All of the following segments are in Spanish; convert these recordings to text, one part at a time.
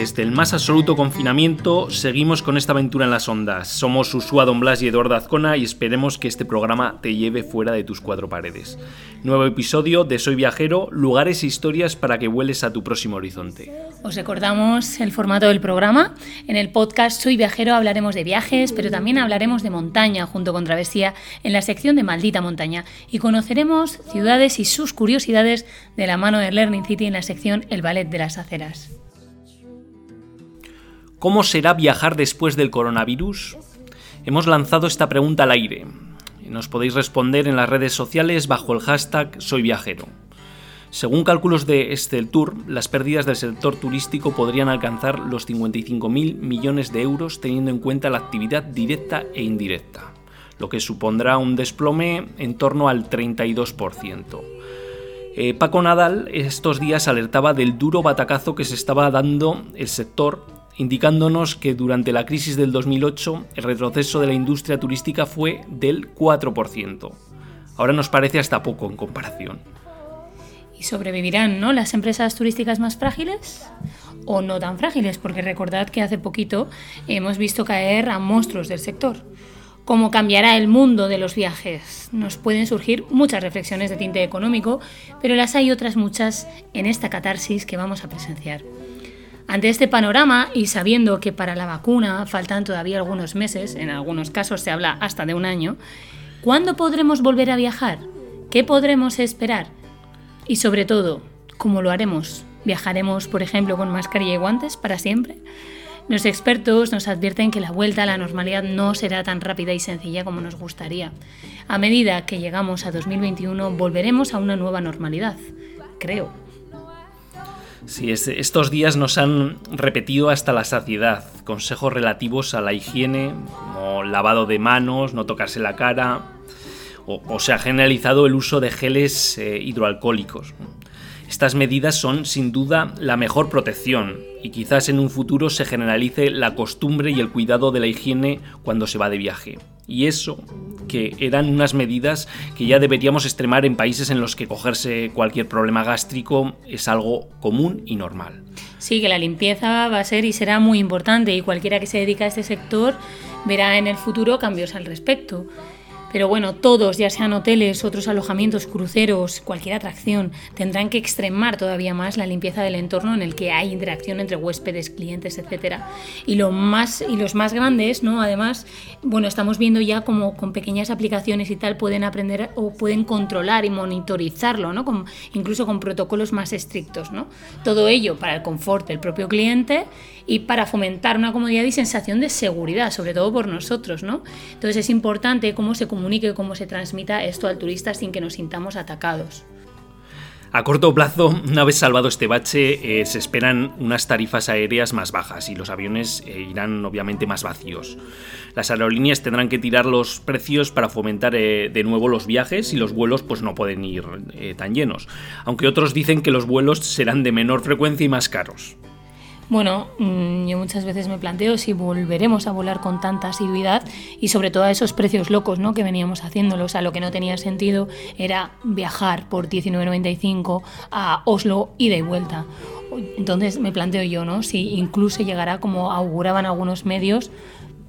Desde el más absoluto confinamiento, seguimos con esta aventura en las ondas. Somos Usua Don Blas y Eduardo Azcona y esperemos que este programa te lleve fuera de tus cuatro paredes. Nuevo episodio de Soy Viajero, lugares e historias para que vueles a tu próximo horizonte. Os recordamos el formato del programa. En el podcast Soy Viajero hablaremos de viajes, pero también hablaremos de montaña junto con Travesía en la sección de Maldita Montaña y conoceremos ciudades y sus curiosidades de la mano de Learning City en la sección El Ballet de las Aceras. ¿Cómo será viajar después del coronavirus? Hemos lanzado esta pregunta al aire. Nos podéis responder en las redes sociales bajo el hashtag Soy Viajero. Según cálculos de Estel Tour, las pérdidas del sector turístico podrían alcanzar los 55.000 millones de euros teniendo en cuenta la actividad directa e indirecta, lo que supondrá un desplome en torno al 32%. Eh, Paco Nadal estos días alertaba del duro batacazo que se estaba dando el sector indicándonos que durante la crisis del 2008 el retroceso de la industria turística fue del 4%. Ahora nos parece hasta poco en comparación. ¿Y sobrevivirán ¿no? las empresas turísticas más frágiles? ¿O no tan frágiles? Porque recordad que hace poquito hemos visto caer a monstruos del sector. ¿Cómo cambiará el mundo de los viajes? Nos pueden surgir muchas reflexiones de tinte económico, pero las hay otras muchas en esta catarsis que vamos a presenciar. Ante este panorama y sabiendo que para la vacuna faltan todavía algunos meses, en algunos casos se habla hasta de un año, ¿cuándo podremos volver a viajar? ¿Qué podremos esperar? Y sobre todo, ¿cómo lo haremos? ¿Viajaremos, por ejemplo, con mascarilla y guantes para siempre? Los expertos nos advierten que la vuelta a la normalidad no será tan rápida y sencilla como nos gustaría. A medida que llegamos a 2021 volveremos a una nueva normalidad, creo. Sí, estos días nos han repetido hasta la saciedad consejos relativos a la higiene, como lavado de manos, no tocarse la cara, o, se ha generalizado el uso de geles eh, hidroalcohólicos. Estas medidas son sin duda la mejor protección y quizás en un futuro se generalice la costumbre y el cuidado de la higiene cuando se va de viaje. Y eso, que eran unas medidas que ya deberíamos extremar en países en los que cogerse cualquier problema gástrico es algo común y normal. Sí, que la limpieza va a ser y será muy importante y cualquiera que se dedica a este sector verá en el futuro cambios al respecto. Pero bueno, todos, ya sean hoteles, otros alojamientos, cruceros, cualquier atracción, tendrán que extremar todavía más la limpieza del entorno en el que hay interacción entre huéspedes, clientes, etc. Y, lo más, y los más grandes, ¿no? Además, bueno, estamos viendo ya como con pequeñas aplicaciones y tal pueden aprender o pueden controlar y monitorizarlo, ¿no? incluso con protocolos más estrictos, ¿no? Todo ello para el confort del propio cliente y para fomentar una comodidad y sensación de seguridad, sobre todo por nosotros, ¿no? Entonces es importante cómo se comunique, cómo se transmita esto al turista sin que nos sintamos atacados. A corto plazo, una vez salvado este bache, eh, se esperan unas tarifas aéreas más bajas y los aviones eh, irán obviamente más vacíos. Las aerolíneas tendrán que tirar los precios para fomentar eh, de nuevo los viajes y los vuelos pues no pueden ir tan llenos, aunque otros dicen que los vuelos serán de menor frecuencia y más caros. Bueno, mm, yo muchas veces me planteo si volveremos a volar con tanta asiduidad y sobre todo a esos precios locos ¿no? que veníamos haciéndolo. O sea, lo que no tenía sentido era viajar por 19.95 a Oslo ida y vuelta. Entonces me planteo yo, ¿no? Si incluso llegará, como auguraban algunos medios,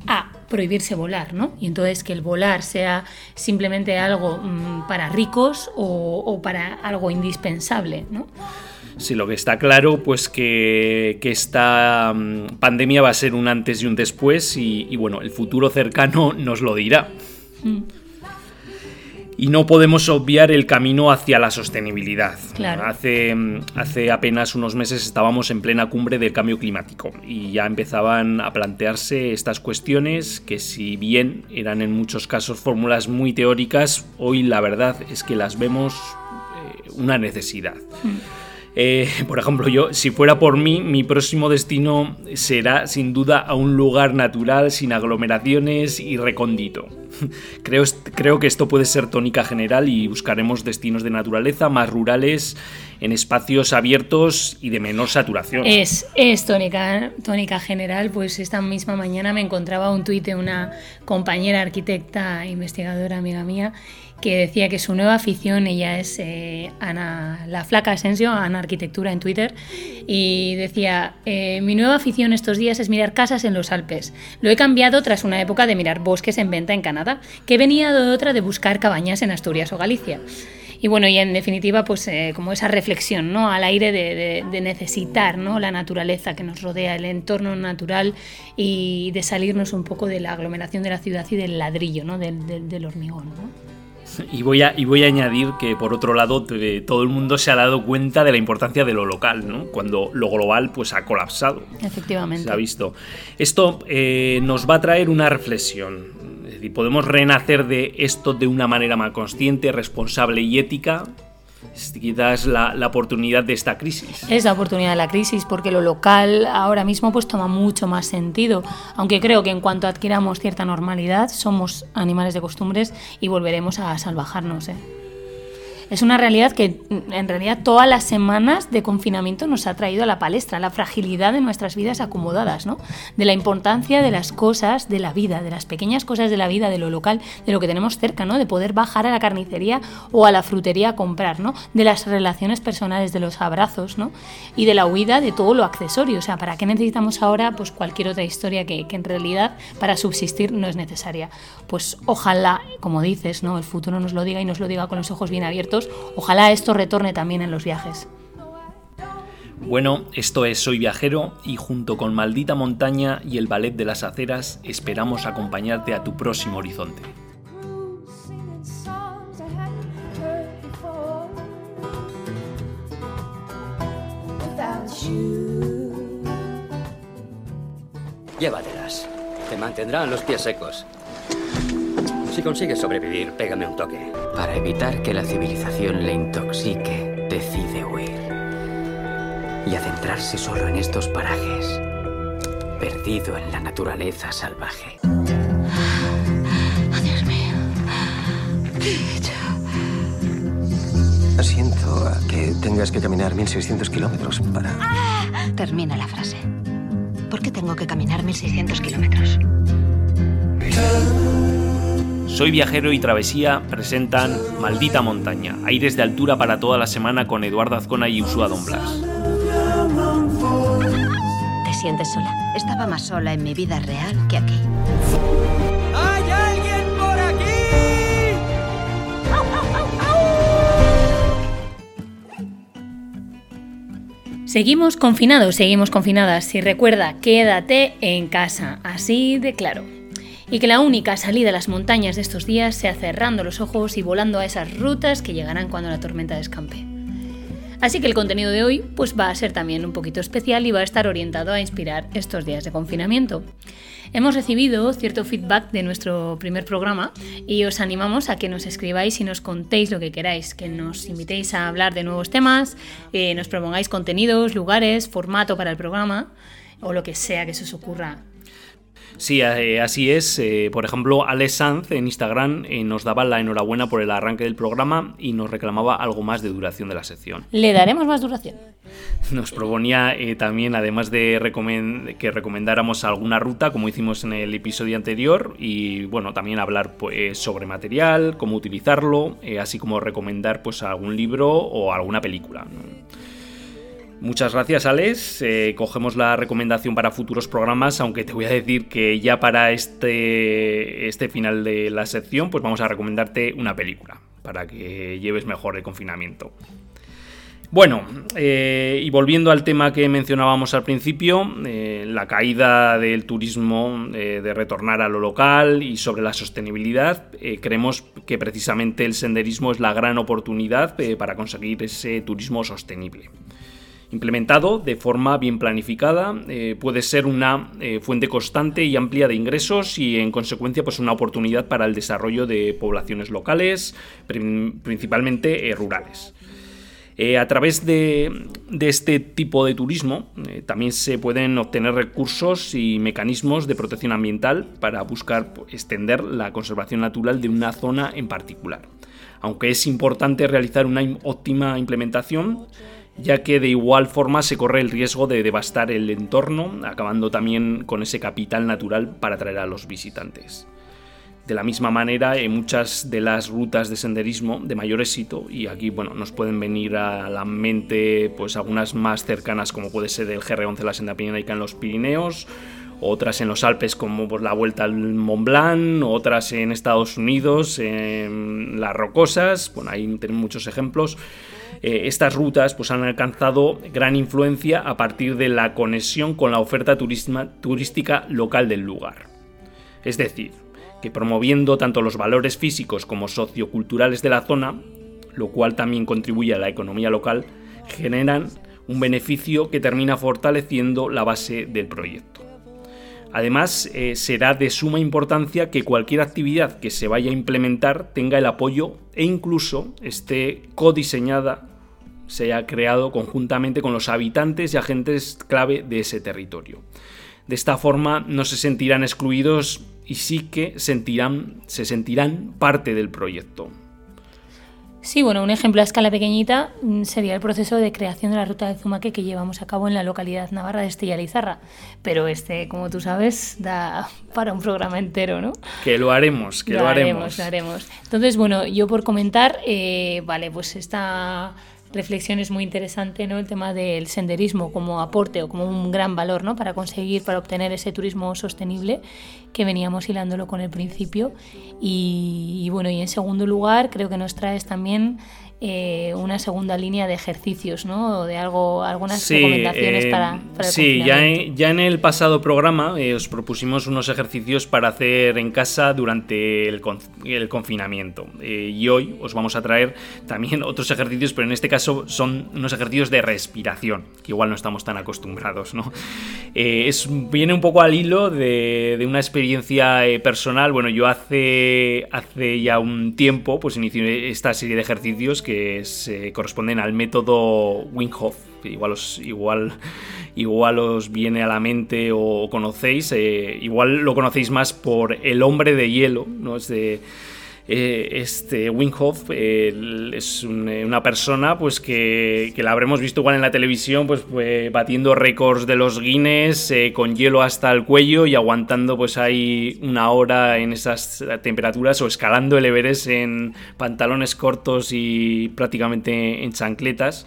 a prohibirse volar, ¿no? Y entonces que el volar sea simplemente algo mm, para ricos o, o para algo indispensable, ¿no? Sí, lo que está claro, pues que, esta mm, pandemia va a ser un antes y un después y, bueno, el futuro cercano nos lo dirá. Mm. Y no podemos obviar el camino hacia la sostenibilidad. Hace, mm, hace apenas unos meses estábamos en plena cumbre del cambio climático y ya empezaban a plantearse estas cuestiones que si bien eran en muchos casos fórmulas muy teóricas, hoy la verdad es que las vemos eh, una necesidad. Eh, por ejemplo, yo, si fuera por mí, mi próximo destino será sin duda a un lugar natural, sin aglomeraciones y recóndito. Creo, creo que esto puede ser tónica general y buscaremos destinos de naturaleza más rurales en espacios abiertos y de menor saturación. Es, es tónica, tónica general, pues esta misma mañana me encontraba un tuit de una compañera arquitecta, investigadora, amiga mía, que decía que su nueva afición, ella es eh, Ana, la flaca Asensio, Ana Arquitectura en Twitter, y decía, eh, mi nueva afición estos días es mirar casas en los Alpes. Lo he cambiado tras una época de mirar bosques en venta en Canadá, que venía de otra de buscar cabañas en Asturias o Galicia. Y bueno, y en definitiva, pues eh, como esa reflexión, ¿no? Al aire de, necesitar, ¿no? La naturaleza que nos rodea, el entorno natural y de salirnos un poco de la aglomeración de la ciudad y del ladrillo, ¿no? Del, hormigón. Y voy, a, y voy a añadir que, por otro lado, todo el mundo se ha dado cuenta de la importancia de lo local, ¿no? cuando lo global pues, ha colapsado. Efectivamente. Se ha visto. Esto eh, nos va a traer una reflexión. Es decir, podemos renacer de esto de una manera más consciente, responsable y ética quizás la, la, oportunidad de esta crisis. Es la oportunidad de la crisis, porque lo local ahora mismo pues toma mucho más sentido, aunque creo que en cuanto adquiramos cierta normalidad somos animales de costumbres y volveremos a salvajarnos. ¿eh? Es una realidad que en realidad todas las semanas de confinamiento nos ha traído a la palestra, la fragilidad de nuestras vidas acomodadas, ¿no? De la importancia de las cosas de la vida, de las pequeñas cosas de la vida, de lo local, de lo que tenemos cerca, ¿no? De poder bajar a la carnicería o a la frutería a comprar, ¿no? De las relaciones personales, de los abrazos, ¿no? Y de la huida de todo lo accesorio. O sea, ¿para qué necesitamos ahora pues cualquier otra historia que, que en realidad para subsistir no es necesaria? Pues ojalá, como dices, ¿no? El futuro nos lo diga y nos lo diga con los ojos bien abiertos Ojalá esto retorne también en los viajes. Bueno, esto es Soy Viajero y junto con Maldita Montaña y el Ballet de las Aceras esperamos acompañarte a tu próximo horizonte. Llévatelas. Te mantendrán los pies secos. Si consigues sobrevivir, pégame un toque. Para evitar que la civilización le intoxique, decide huir. Y adentrarse solo en estos parajes, perdido en la naturaleza salvaje. Oh, Dios mío. ¿Qué he hecho? Siento a que tengas que caminar 1600 kilómetros para... Termina la frase. ¿Por qué tengo que caminar 1600 kilómetros? Soy Viajero y Travesía presentan Maldita Montaña, aires de altura para toda la semana con Eduardo Azcona y Usua Don Blas. ¿Te sientes sola? Estaba más sola en mi vida real que aquí. ¡Hay alguien por aquí! Seguimos confinados, seguimos confinadas. Y recuerda, quédate en casa, así de claro y que la única salida a las montañas de estos días sea cerrando los ojos y volando a esas rutas que llegarán cuando la tormenta descampe. Así que el contenido de hoy pues va a ser también un poquito especial y va a estar orientado a inspirar estos días de confinamiento. Hemos recibido cierto feedback de nuestro primer programa y os animamos a que nos escribáis y nos contéis lo que queráis, que nos invitéis a hablar de nuevos temas, eh, nos propongáis contenidos, lugares, formato para el programa o lo que sea que se os ocurra Sí, eh, así es. Eh, por ejemplo, Alex Sanz en Instagram eh, nos daba la enhorabuena por el arranque del programa y nos reclamaba algo más de duración de la sección. Le daremos más duración. Nos proponía también, además de que recomendáramos alguna ruta, como hicimos en el episodio anterior, y bueno, también hablar pues, sobre material, cómo utilizarlo, así como recomendar pues algún libro o alguna película. Muchas gracias, Alex. Eh, cogemos la recomendación para futuros programas, aunque te voy a decir que ya para este, este final de la sección, pues vamos a recomendarte una película para que lleves mejor el confinamiento. Bueno, eh, y volviendo al tema que mencionábamos al principio, eh, la caída del turismo, de retornar a lo local y sobre la sostenibilidad, creemos que precisamente el senderismo es la gran oportunidad para conseguir ese turismo sostenible implementado de forma bien planificada, eh, puede ser una eh, fuente constante y amplia de ingresos y en consecuencia pues una oportunidad para el desarrollo de poblaciones locales, principalmente eh, rurales. a través de, de, este tipo de turismo también se pueden obtener recursos y mecanismos de protección ambiental para buscar pues, extender la conservación natural de una zona en particular. Aunque es importante realizar una óptima implementación, ya que de igual forma se corre el riesgo de devastar el entorno, acabando también con ese capital natural para atraer a los visitantes. De la misma manera, en muchas de las rutas de senderismo de mayor éxito, y aquí bueno, nos pueden venir a la mente pues, algunas más cercanas, como puede ser el GR11, la senda pirenaica en los Pirineos, otras en los Alpes como pues, la Vuelta al Mont Blanc, otras en Estados Unidos, en las Rocosas, bueno, ahí tenemos muchos ejemplos. Eh, estas rutas pues, han alcanzado gran influencia a partir de la conexión con la oferta turística local del lugar. Es decir, que promoviendo tanto los valores físicos como socioculturales de la zona, lo cual también contribuye a la economía local, generan un beneficio que termina fortaleciendo la base del proyecto. Además, eh, será de suma importancia que cualquier actividad que se vaya a implementar tenga el apoyo e incluso esté codiseñada, se haya creado conjuntamente con los habitantes y agentes clave de ese territorio. De esta forma no se sentirán excluidos y sí que sentirán, se sentirán parte del proyecto. Sí, bueno, un ejemplo a escala pequeñita mm, sería el proceso de creación de la ruta de Zumaque que llevamos a cabo en la localidad navarra de Estilla Lizarra. Pero este, como tú sabes, da para un programa entero, ¿no? Que lo haremos, que lo, haremos. Lo haremos. Entonces, bueno, yo por comentar, eh, vale, pues esta reflexión es muy interesante, ¿no? El tema del senderismo como aporte o como un gran valor, ¿no? Para conseguir, para obtener ese turismo sostenible que veníamos hilándolo con el principio. Y, y bueno, y en segundo lugar, creo que nos traes también eh, una segunda línea de ejercicios, ¿no? De algo, algunas recomendaciones para, eh, para, el Sí, ya en, ya en, el pasado programa eh, os propusimos unos ejercicios para hacer en casa durante el, el confinamiento. y hoy os vamos a traer también otros ejercicios, pero en este caso son unos ejercicios de respiración, que igual no estamos tan acostumbrados, ¿no? es, viene un poco al hilo de, de una experiencia personal. Bueno, yo hace, hace ya un tiempo pues inicié esta serie de ejercicios que que se corresponden al método Winghoff. Igual os, igual, igual os viene a la mente o conocéis. Eh, igual lo conocéis más por El hombre de hielo, ¿no? Es de eh, este Winghoff es eh, una persona pues que, la habremos visto igual en la televisión pues, batiendo récords de los Guinness eh, con hielo hasta el cuello y aguantando pues ahí una hora en esas temperaturas o escalando el Everest en pantalones cortos y prácticamente en chancletas.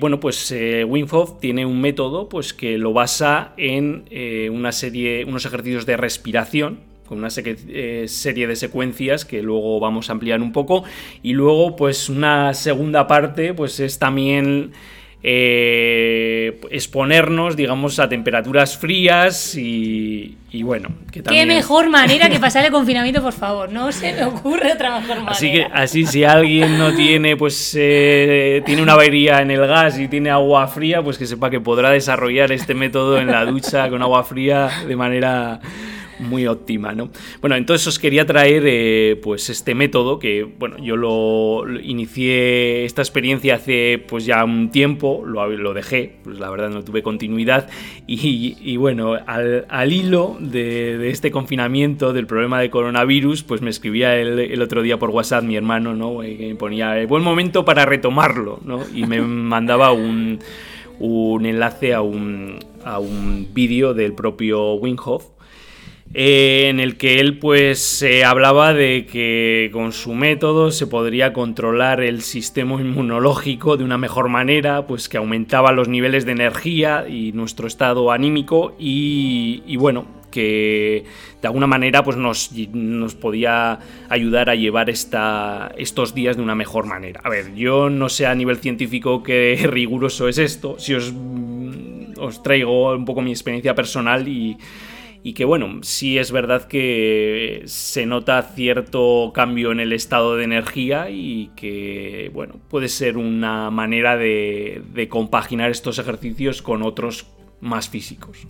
bueno, pues eh, tiene un método pues, que lo basa en una serie, unos ejercicios de respiración con una eh, serie de secuencias que luego vamos a ampliar un poco. Y luego, pues una segunda parte, pues es también eh, exponernos, digamos, a temperaturas frías y, bueno. Que Qué mejor manera que pasar el confinamiento, por favor. No se me ocurre otra mejor manera. Así que, así si alguien no tiene, pues, eh, tiene una avería en el gas y tiene agua fría, pues que sepa que podrá desarrollar este método en la ducha con agua fría de manera muy óptima, ¿no? Bueno, entonces os quería traer eh, pues este método que, bueno, yo lo, inicié esta experiencia hace pues ya un tiempo, lo, dejé, pues la verdad no tuve continuidad y, bueno, al, hilo de, este confinamiento, del problema de coronavirus, pues me escribía el, otro día por WhatsApp mi hermano, ¿no? Eh, que me ponía, eh, buen momento para retomarlo, ¿no? Y me mandaba un, un enlace a un, a un vídeo del propio Winghoff eh, en el que él pues hablaba de que con su método se podría controlar el sistema inmunológico de una mejor manera, pues que aumentaba los niveles de energía y nuestro estado anímico y, bueno, que de alguna manera pues nos, nos, podía ayudar a llevar esta, estos días de una mejor manera. A ver, yo no sé a nivel científico qué riguroso es esto, si os, os traigo un poco mi experiencia personal y y que bueno, sí es verdad que se nota cierto cambio en el estado de energía y que bueno, puede ser una manera de, compaginar estos ejercicios con otros más físicos.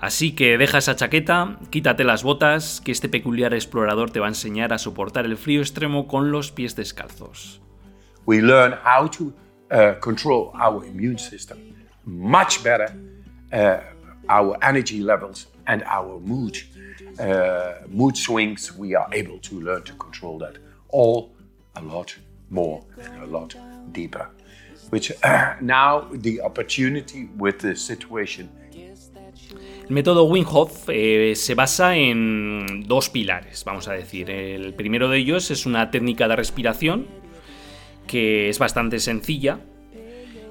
Así que deja esa chaqueta, quítate las botas, que este peculiar explorador te va a enseñar a soportar el frío extremo con los pies descalzos. We learn how to uh, control our immune system much better uh, our energy levels and our mood, uh, mood swings, we are able to learn to control that all a lot more and a lot deeper. Which uh, now the opportunity with the situation El método Wim Hof eh, se basa en dos pilares, vamos a decir. El primero de ellos es una técnica de respiración que es bastante sencilla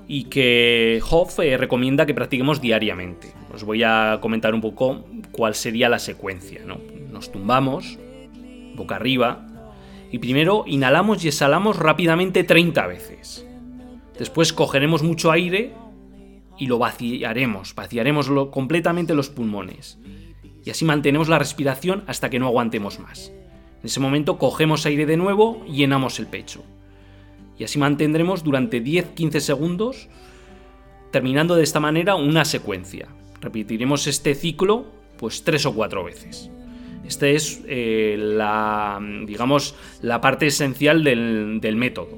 y que Hof eh, recomienda que practiquemos diariamente. Os voy a comentar un poco cuál sería la secuencia. Nos tumbamos, boca arriba, y primero inhalamos y exhalamos rápidamente 30 veces. Después cogeremos mucho aire y lo vaciaremos, vaciaremos completamente los pulmones. Y así mantenemos la respiración hasta que no aguantemos más. En ese momento cogemos aire de nuevo y llenamos el pecho. Y así mantendremos durante 10-15 segundos, terminando de esta manera una secuencia. Repetiremos este ciclo pues tres o cuatro veces. Esta es eh, la, digamos, la parte esencial del, método.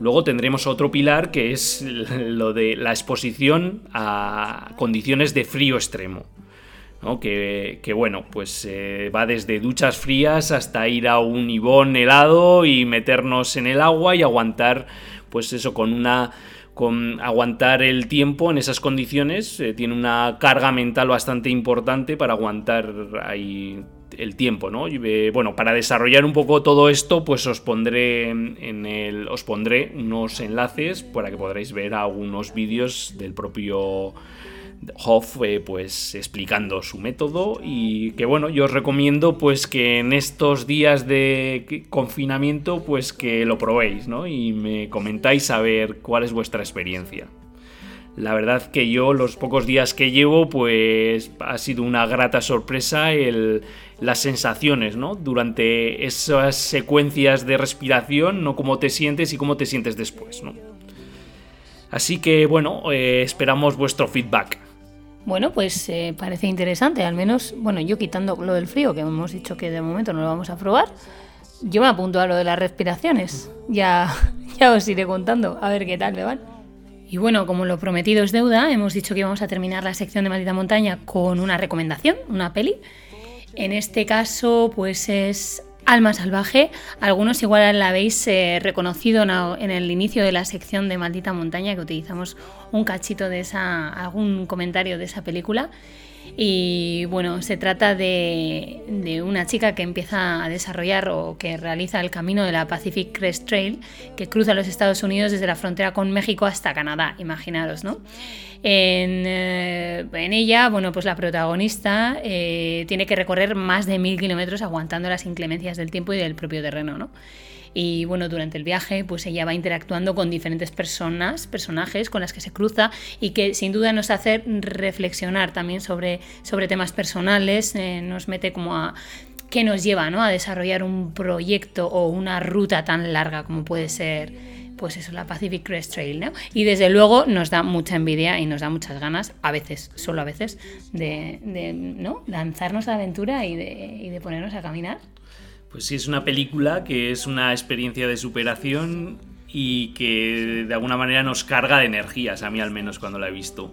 Luego tendremos otro pilar que es lo de la exposición a condiciones de frío extremo. Que, bueno, pues eh, va desde duchas frías hasta ir a un ibón helado y meternos en el agua y aguantar, pues eso, con una con aguantar el tiempo en esas condiciones eh, tiene una carga mental bastante importante para aguantar ahí el tiempo, ¿no? Eh, bueno, para desarrollar un poco todo esto, pues os pondré en el, os pondré unos enlaces para que podréis ver algunos vídeos del propio Hoff eh, pues explicando su método y que bueno yo os recomiendo pues que en estos días de confinamiento pues que lo probéis ¿no? y me comentáis a ver cuál es vuestra experiencia la verdad que yo los pocos días que llevo pues ha sido una grata sorpresa el, las sensaciones ¿no? durante esas secuencias de respiración no cómo te sientes y cómo te sientes después ¿no? así que bueno eh, esperamos vuestro feedback bueno, pues eh, parece interesante, al menos, bueno, yo quitando lo del frío, que hemos dicho que de momento no lo vamos a probar, yo me apunto a lo de las respiraciones. Ya, ya os iré contando, a ver qué tal me van. Y bueno, como lo prometido es deuda, hemos dicho que íbamos a terminar la sección de Maldita Montaña con una recomendación, una peli. En este caso, pues es Alma Salvaje. Algunos igual la habéis eh, reconocido en el inicio de la sección de Maldita Montaña, que utilizamos un cachito de esa, algún comentario de esa película. Y bueno, se trata de, de, una chica que empieza a desarrollar o que realiza el camino de la Pacific Crest Trail, que cruza los Estados Unidos desde la frontera con México hasta Canadá, imaginaros, ¿no? En, eh, ella, bueno, pues la protagonista eh, tiene que recorrer más de mil kilómetros aguantando las inclemencias del tiempo y del propio terreno, ¿no? Y bueno, durante el viaje, pues ella va interactuando con diferentes personas, personajes con las que se cruza y que sin duda nos hace reflexionar también sobre, sobre temas personales, eh, nos mete como a qué nos lleva ¿no? a desarrollar un proyecto o una ruta tan larga como puede ser pues eso, la Pacific Crest Trail. Y desde luego nos da mucha envidia y nos da muchas ganas, a veces, solo a veces, de, ¿no? lanzarnos a la aventura y de, y de ponernos a caminar. Pues sí, es una película que es una experiencia de superación y que de alguna manera nos carga de energías, a mí al menos cuando la he visto.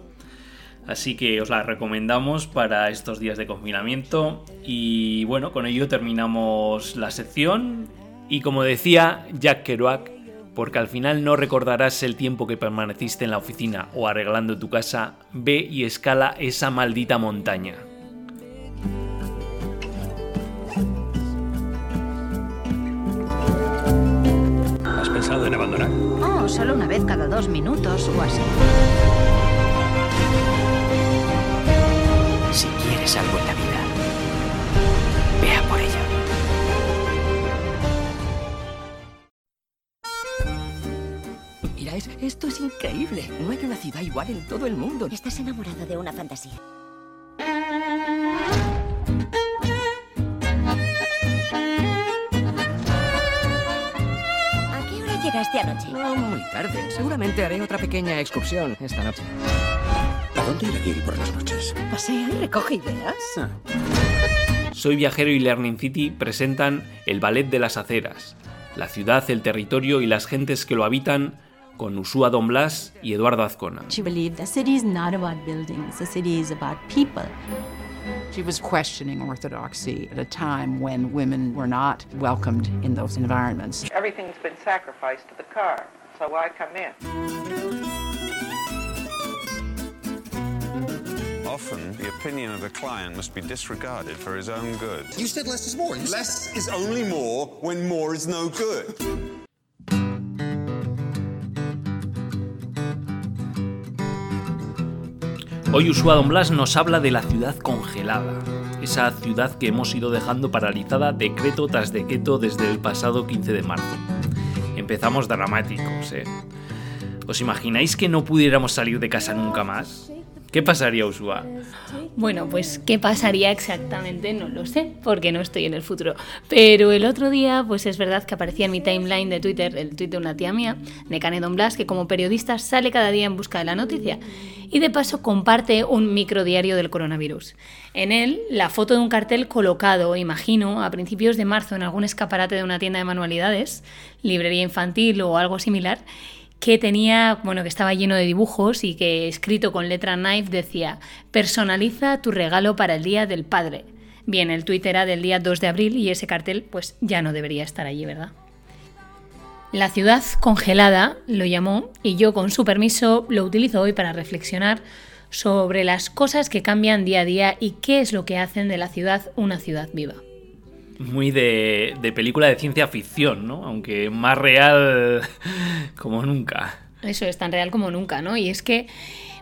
Así que os la recomendamos para estos días de confinamiento. Y bueno, con ello terminamos la sección. Y como decía Jack Kerouac, porque al final no recordarás el tiempo que permaneciste en la oficina o arreglando tu casa, ve y escala esa maldita montaña. Pensado en abandonar? Oh, solo una vez cada dos minutos o así. Si quieres algo en la vida, vea por ello. Esto es increíble. No hay una ciudad igual en todo el mundo. Estás enamorado de una fantasía. Llegaste anoche? No, muy tarde. Seguramente haré otra pequeña excursión esta noche. ¿A dónde ir a ir por las noches? Pasea y recoge ideas. Ah. Soy Viajero y Learning City presentan el Ballet de las Aceras, la ciudad, el territorio y las gentes que lo habitan con Usua Don Blas y Eduardo Azcona. She believed the city is not about buildings, the city is about people. She was questioning orthodoxy at a time when women were not welcomed in those environments. Everything's been sacrificed to the car, so why come in? Often, the opinion of the client must be disregarded for his own good. You said less is more. Less is only more when more is no good. Hoy Ushua Don Blas nos habla de la ciudad congelada, esa ciudad que hemos ido dejando paralizada decreto tras decreto desde el pasado 15 de marzo. Empezamos dramáticos, ¿eh? ¿Os imagináis que no pudiéramos salir de casa nunca más? ¿Qué pasaría, Usua? Bueno, pues qué pasaría exactamente no lo sé, porque no estoy en el futuro. Pero el otro día, pues es verdad que aparecía en mi timeline de Twitter, el tweet de una tía mía, de Don Blas, que como periodista sale cada día en busca de la noticia. Y de paso comparte un microdiario del coronavirus. En él, la foto de un cartel colocado, imagino, a principios de marzo en algún escaparate de una tienda de manualidades, librería infantil o algo similar, que tenía, bueno, que estaba lleno de dibujos y que escrito con letra knife decía, personaliza tu regalo para el Día del Padre. Bien, el tuit era del día 2 de abril y ese cartel pues ya no debería estar allí, ¿verdad? La ciudad congelada lo llamó y yo con su permiso lo utilizo hoy para reflexionar sobre las cosas que cambian día a día y qué es lo que hacen de la ciudad una ciudad viva muy de, de, película de ciencia ficción, ¿no? Aunque más real como nunca. Eso es tan real como nunca, ¿no? Y es que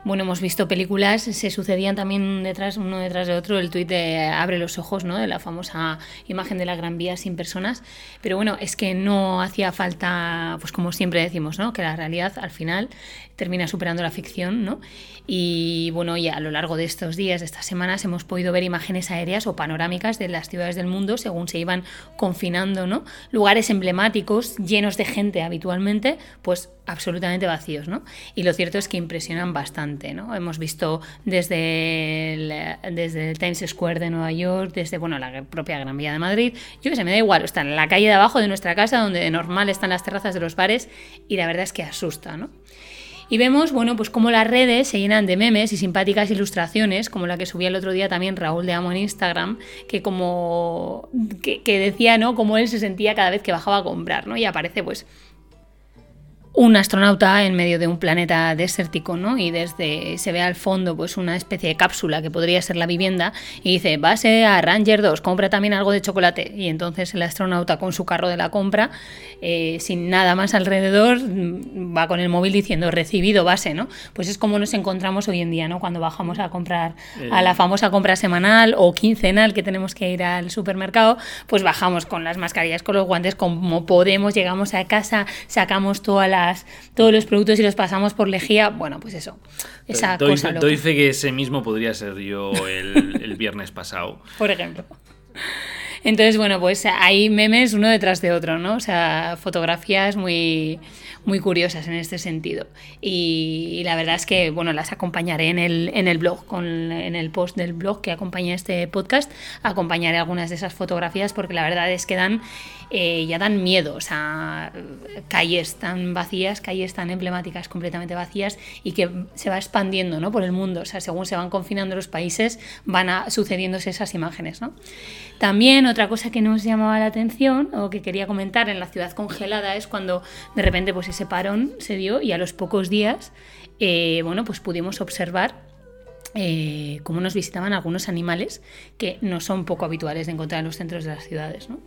bueno, hemos visto películas, se sucedían también detrás, uno detrás de otro, el tuit de Abre los ojos, ¿no? De la famosa imagen de la Gran Vía sin personas. Pero bueno, es que no hacía falta, pues como siempre decimos, ¿no? Que la realidad al final termina superando la ficción, ¿no? Y bueno, ya a lo largo de estos días, de estas semanas, hemos podido ver imágenes aéreas o panorámicas de las ciudades del mundo según se iban confinando, ¿no? Lugares emblemáticos, llenos de gente habitualmente, pues absolutamente vacíos, ¿no? Y lo cierto es que impresionan bastante, Hemos visto desde el, desde Times Square de Nueva York, desde, bueno, la propia Gran Vía de Madrid, yo que sé, me da igual, está en la calle de abajo de nuestra casa, donde de normal están las terrazas de los bares, y la verdad es que asusta, ¿no? Y vemos, bueno, pues cómo las redes se llenan de memes y simpáticas ilustraciones, como la que subía el otro día también Raúl de Amo en Instagram, que como que, que decía, ¿no? Cómo él se sentía cada vez que bajaba a comprar, ¿no? Y aparece, pues, un astronauta en medio de un planeta desértico, ¿no? Y desde se ve al fondo pues una especie de cápsula que podría ser la vivienda y dice, base a Ranger 2, compra también algo de chocolate. Y entonces el astronauta con su carro de la compra, eh, sin nada más alrededor, va con el móvil diciendo, recibido base, ¿no? Pues es como nos encontramos hoy en día, ¿no? Cuando bajamos a comprar a la famosa compra semanal o quincenal que tenemos que ir al supermercado, pues bajamos con las mascarillas, con los guantes, como podemos, llegamos a casa, sacamos toda la todos los productos y los pasamos por lejía, bueno, pues eso. Esa doy, cosa doy fe que ese mismo podría ser yo el, el viernes pasado. Por ejemplo. Entonces, bueno, pues hay memes uno detrás de otro, ¿no? O sea, fotografías muy, muy curiosas en este sentido. Y, la verdad es que, bueno, las acompañaré en el, en el blog, con, en el post del blog que acompaña este podcast, acompañaré algunas de esas fotografías porque la verdad es que dan eh, ya dan miedo, o sea, calles tan vacías, calles tan emblemáticas, completamente vacías y que se va expandiendo ¿no? por el mundo, o sea, según se van confinando los países van sucediéndose esas imágenes. ¿no? También otra cosa que nos llamaba la atención o que quería comentar en la ciudad congelada es cuando de repente pues ese parón se dio y a los pocos días eh, bueno, pues pudimos observar eh, cómo nos visitaban algunos animales que no son poco habituales de encontrar en los centros de las ciudades. ¿no?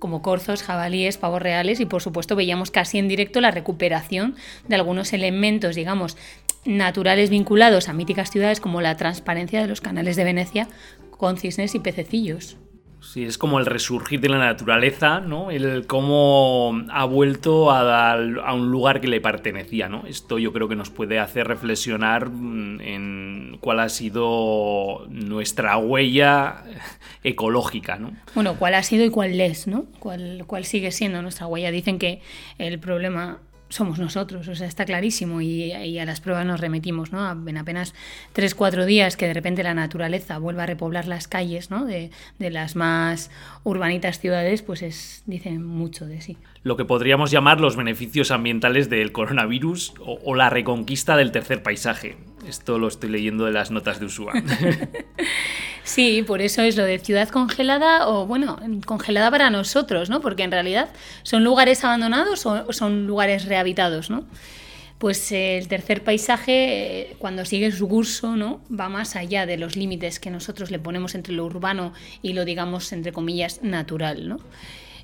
Como corzos, jabalíes, pavos reales y por supuesto veíamos casi en directo la recuperación de algunos elementos, digamos, naturales vinculados a míticas ciudades como la transparencia de los canales de Venecia con cisnes y pececillos. Sí, es como el resurgir de la naturaleza, ¿no? El cómo ha vuelto a, a, un lugar que le pertenecía, ¿no? Esto yo creo que nos puede hacer reflexionar mm, en cuál ha sido nuestra huella ecológica, ¿no? Bueno, cuál ha sido y cuál es, ¿no? Cuál, cuál sigue siendo nuestra huella. Dicen que el problema somos nosotros, o sea, está clarísimo y, a las pruebas nos remitimos, ¿no? En apenas tres, cuatro días que de repente la naturaleza vuelva a repoblar las calles, ¿no? De, las más urbanitas ciudades, pues es, dice mucho de sí. Lo que podríamos llamar los beneficios ambientales del coronavirus o, la reconquista del tercer paisaje. Esto lo estoy leyendo de las notas de Usua. Sí, por eso es lo de ciudad congelada o, bueno, congelada para nosotros, ¿no? Porque en realidad son lugares abandonados o son lugares rehabitados, ¿no? Pues el tercer paisaje, eh, cuando sigue su curso, ¿no? va más allá de los límites que nosotros le ponemos entre lo urbano y lo, digamos, entre comillas, natural. ¿no?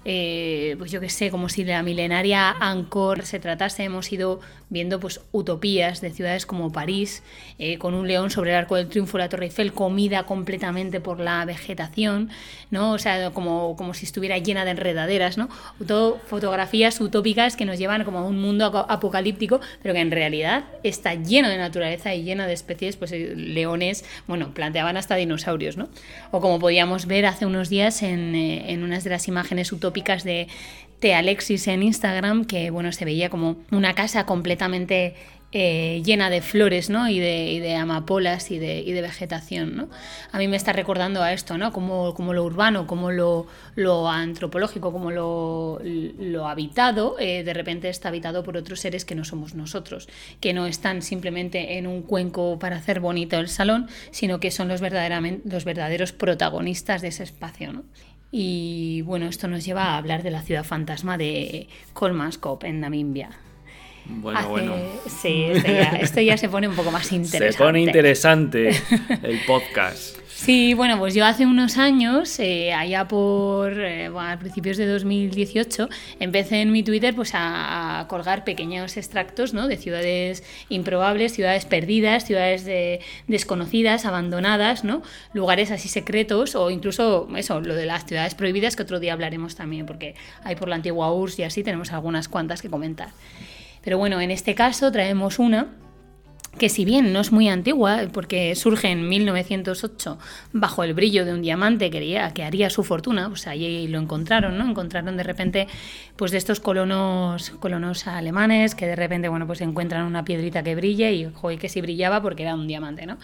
Eh, pues yo que sé, como si de la milenaria Angkor se tratase, hemos ido viendo pues utopías de ciudades como París, eh, con un león sobre el arco del triunfo, la Torre Eiffel, comida completamente por la vegetación, ¿no? O sea, como, como si estuviera llena de enredaderas, ¿no? Todo fotografías utópicas que nos llevan como a un mundo apocalíptico, pero que en realidad está lleno de naturaleza y lleno de especies, pues eh, leones, bueno, planteaban hasta dinosaurios, ¿no? O como podíamos ver hace unos días en, en unas de las imágenes utópicas de, Alexis en Instagram, que bueno, se veía como una casa completamente eh, llena de flores ¿no? y, de, amapolas y de, vegetación. ¿no? A mí me está recordando a esto, ¿no? como, como lo urbano, como lo, antropológico, como lo, habitado, eh, de repente está habitado por otros seres que no somos nosotros, que no están simplemente en un cuenco para hacer bonito el salón, sino que son los, verdaderamente, los verdaderos protagonistas de ese espacio. Y bueno, esto nos lleva a hablar de la ciudad fantasma de Kolmanskop en Namibia. Bueno, bueno. Sí, esto ya, esto ya, se pone un poco más interesante. Se pone interesante el podcast. Sí, bueno, pues yo hace unos años, eh, allá por eh, bueno, a principios de 2018, empecé en mi Twitter pues a, colgar pequeños extractos ¿no? de ciudades improbables, ciudades perdidas, ciudades de, desconocidas, abandonadas, ¿no? lugares así secretos o incluso eso, lo de las ciudades prohibidas que otro día hablaremos también, porque hay por la antigua URSS y así tenemos algunas cuantas que comentar. Pero bueno, en este caso traemos una que si bien no es muy antigua, porque surge en 1908 bajo el brillo de un diamante que haría, que haría su fortuna, pues allí lo encontraron, ¿no? Encontraron de repente pues de estos colonos, colonos alemanes que de repente, bueno, pues encuentran una piedrita que brille y, joder, que sí brillaba porque era un diamante, ¿no?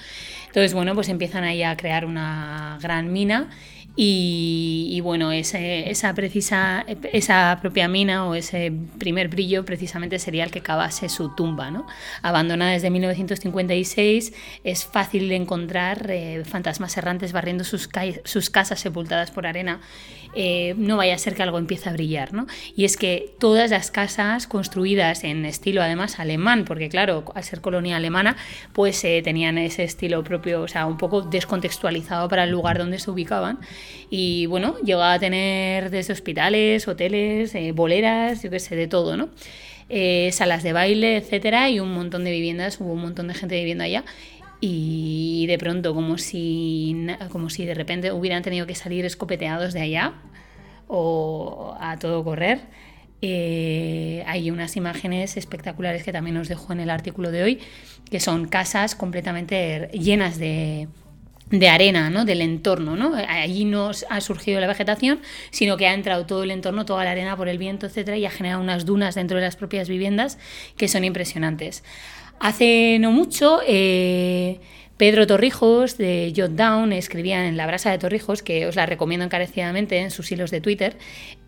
Entonces, bueno, pues empiezan ahí a crear una gran mina y, bueno, esa, precisa, esa propia mina o ese primer brillo precisamente sería el que cavase su tumba. ¿no? Abandonada desde 1956, es fácil encontrar eh, fantasmas errantes barriendo sus, sus casas sepultadas por arena eh, no vaya a ser que algo empiece a brillar. ¿no? Y es que todas las casas construidas en estilo además alemán, porque claro, al ser colonia alemana, pues eh, tenían ese estilo propio, o sea, un poco descontextualizado para el lugar donde se ubicaban. Y bueno, llegó a tener desde hospitales, hoteles, eh, boleras, yo qué sé, de todo, ¿no? Salas de baile, etcétera, y un montón de viviendas, hubo un montón de gente viviendo allá y de pronto como si, como si de repente hubieran tenido que salir escopeteados de allá o a todo correr. Eh, hay unas imágenes espectaculares que también os dejo en el artículo de hoy, que son casas completamente llenas de, de arena, ¿no? del entorno. ¿no? Allí no ha surgido la vegetación, sino que ha entrado todo el entorno, toda la arena por el viento, etcétera, y ha generado unas dunas dentro de las propias viviendas que son impresionantes. Hace no mucho, eh, Pedro Torrijos de Jot Down escribía en La Brasa de Torrijos, que os la recomiendo encarecidamente en sus hilos de Twitter,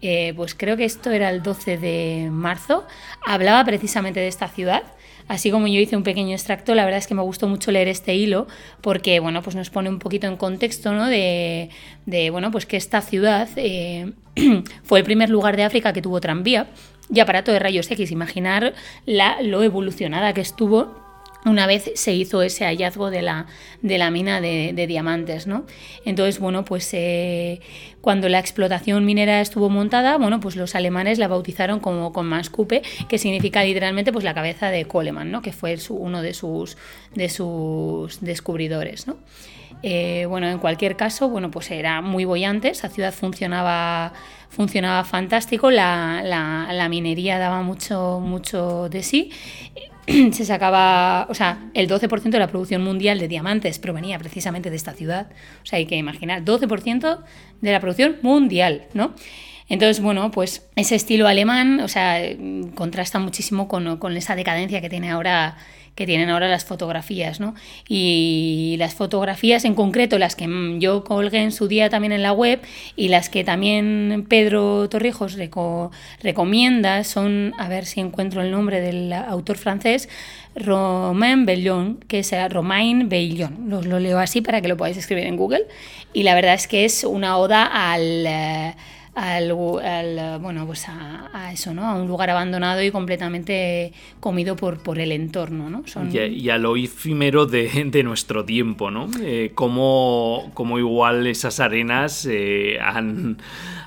eh, pues creo que esto era el 12 de marzo, hablaba precisamente de esta ciudad. Así como yo hice un pequeño extracto, la verdad es que me gustó mucho leer este hilo porque bueno, pues nos pone un poquito en contexto ¿no? de, de bueno, pues que esta ciudad eh, fue el primer lugar de África que tuvo tranvía y aparato de rayos X. Imaginar la, lo evolucionada que estuvo una vez se hizo ese hallazgo de la, de la mina de, diamantes, ¿no? Entonces, bueno, pues eh, cuando la explotación minera estuvo montada, bueno, pues los alemanes la bautizaron como con Manskupe, que significa literalmente pues la cabeza de Coleman, ¿no? Que fue uno de sus, de sus descubridores, ¿no? Eh, bueno, en cualquier caso, bueno, pues era muy bollante, esa ciudad funcionaba, funcionaba fantástico, la, la, minería daba mucho, mucho de sí se sacaba, o sea, el 12% de la producción mundial de diamantes provenía precisamente de esta ciudad. O sea, hay que imaginar, 12% de la producción mundial, ¿no? Entonces, bueno, pues ese estilo alemán, o sea, contrasta muchísimo con, con esa decadencia que tiene ahora que tienen ahora las fotografías, ¿no? Y las fotografías en concreto, las que yo colgué en su día también en la web y las que también Pedro Torrijos recomienda son, a ver si encuentro el nombre del autor francés, Romain Bellon, que es Romain Bellon. Lo, lo leo así para que lo podáis escribir en Google. Y la verdad es que es una oda al... Eh, al, al, bueno, pues a, a, eso, ¿no? A un lugar abandonado y completamente comido por, por el entorno, ¿no? Son... Y, a, y, a, lo efímero de, de nuestro tiempo, ¿no? Eh, como, como, igual esas arenas eh, han,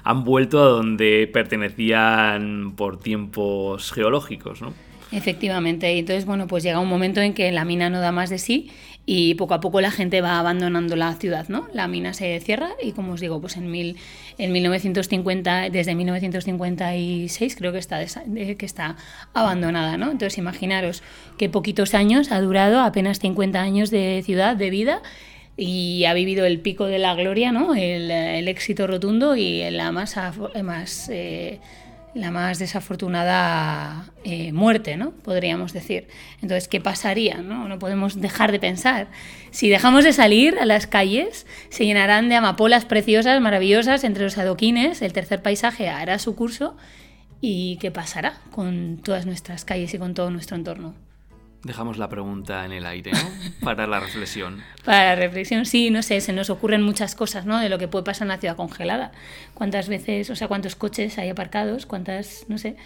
han vuelto a donde pertenecían por tiempos geológicos, ¿no? Efectivamente, y entonces, bueno, pues llega un momento en que la mina no da más de sí y poco a poco la gente va abandonando la ciudad, ¿no? La mina se cierra y, como os digo, pues en, mil, en 1950, desde 1956 creo que está, que está abandonada, ¿no? Entonces, imaginaros que poquitos años ha durado, apenas 50 años de ciudad, de vida, y ha vivido el pico de la gloria, ¿no? El, el éxito rotundo y la más... más eh, la más desafortunada eh, muerte, ¿no? Podríamos decir. Entonces, ¿qué pasaría? ¿no? no podemos dejar de pensar. Si dejamos de salir a las calles, se llenarán de amapolas preciosas, maravillosas, entre los adoquines, el tercer paisaje hará su curso. ¿Y qué pasará con todas nuestras calles y con todo nuestro entorno? Dejamos la pregunta en el aire, ¿no? Para la reflexión. Para la reflexión, sí, no sé, se nos ocurren muchas cosas, ¿no? De lo que puede pasar en la ciudad congelada. ¿Cuántas veces, o sea, cuántos coches hay aparcados? ¿Cuántas, no sé?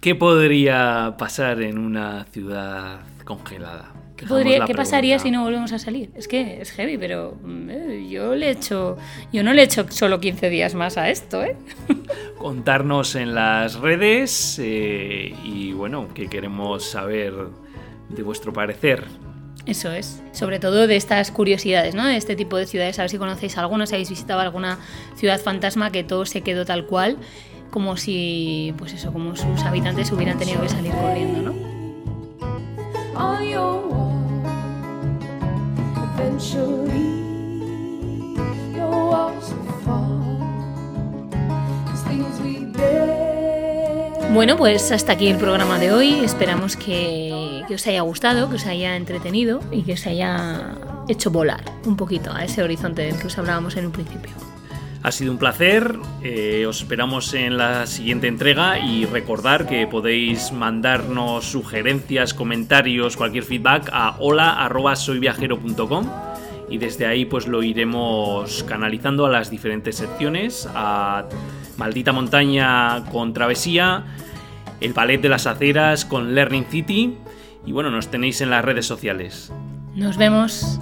¿Qué podría pasar en una ciudad congelada? ¿Qué, podría, ¿qué pasaría si no volvemos a salir? Es que es heavy, pero eh, yo le he hecho, yo no le he hecho solo 15 días más a esto, ¿eh? Contarnos en las redes eh, y bueno, que queremos saber de vuestro parecer. Eso es, sobre todo de estas curiosidades, ¿no? De este tipo de ciudades, a ver si conocéis alguna, si habéis visitado alguna ciudad fantasma que todo se quedó tal cual, como si, pues eso, como sus habitantes hubieran tenido que salir corriendo, ¿no? Bueno, pues hasta aquí el programa de hoy. Esperamos que, os haya gustado, que os haya entretenido y que os haya hecho volar un poquito a ese horizonte del que os hablábamos en un principio. Ha sido un placer, eh, os esperamos en la siguiente entrega y recordar que podéis mandarnos sugerencias, comentarios, cualquier feedback a hola.soyviajero.com y desde ahí pues lo iremos canalizando a las diferentes secciones, Maldita Montaña con Travesía, el Ballet de las Aceras con Learning City y bueno, nos tenéis en las redes sociales. Nos vemos.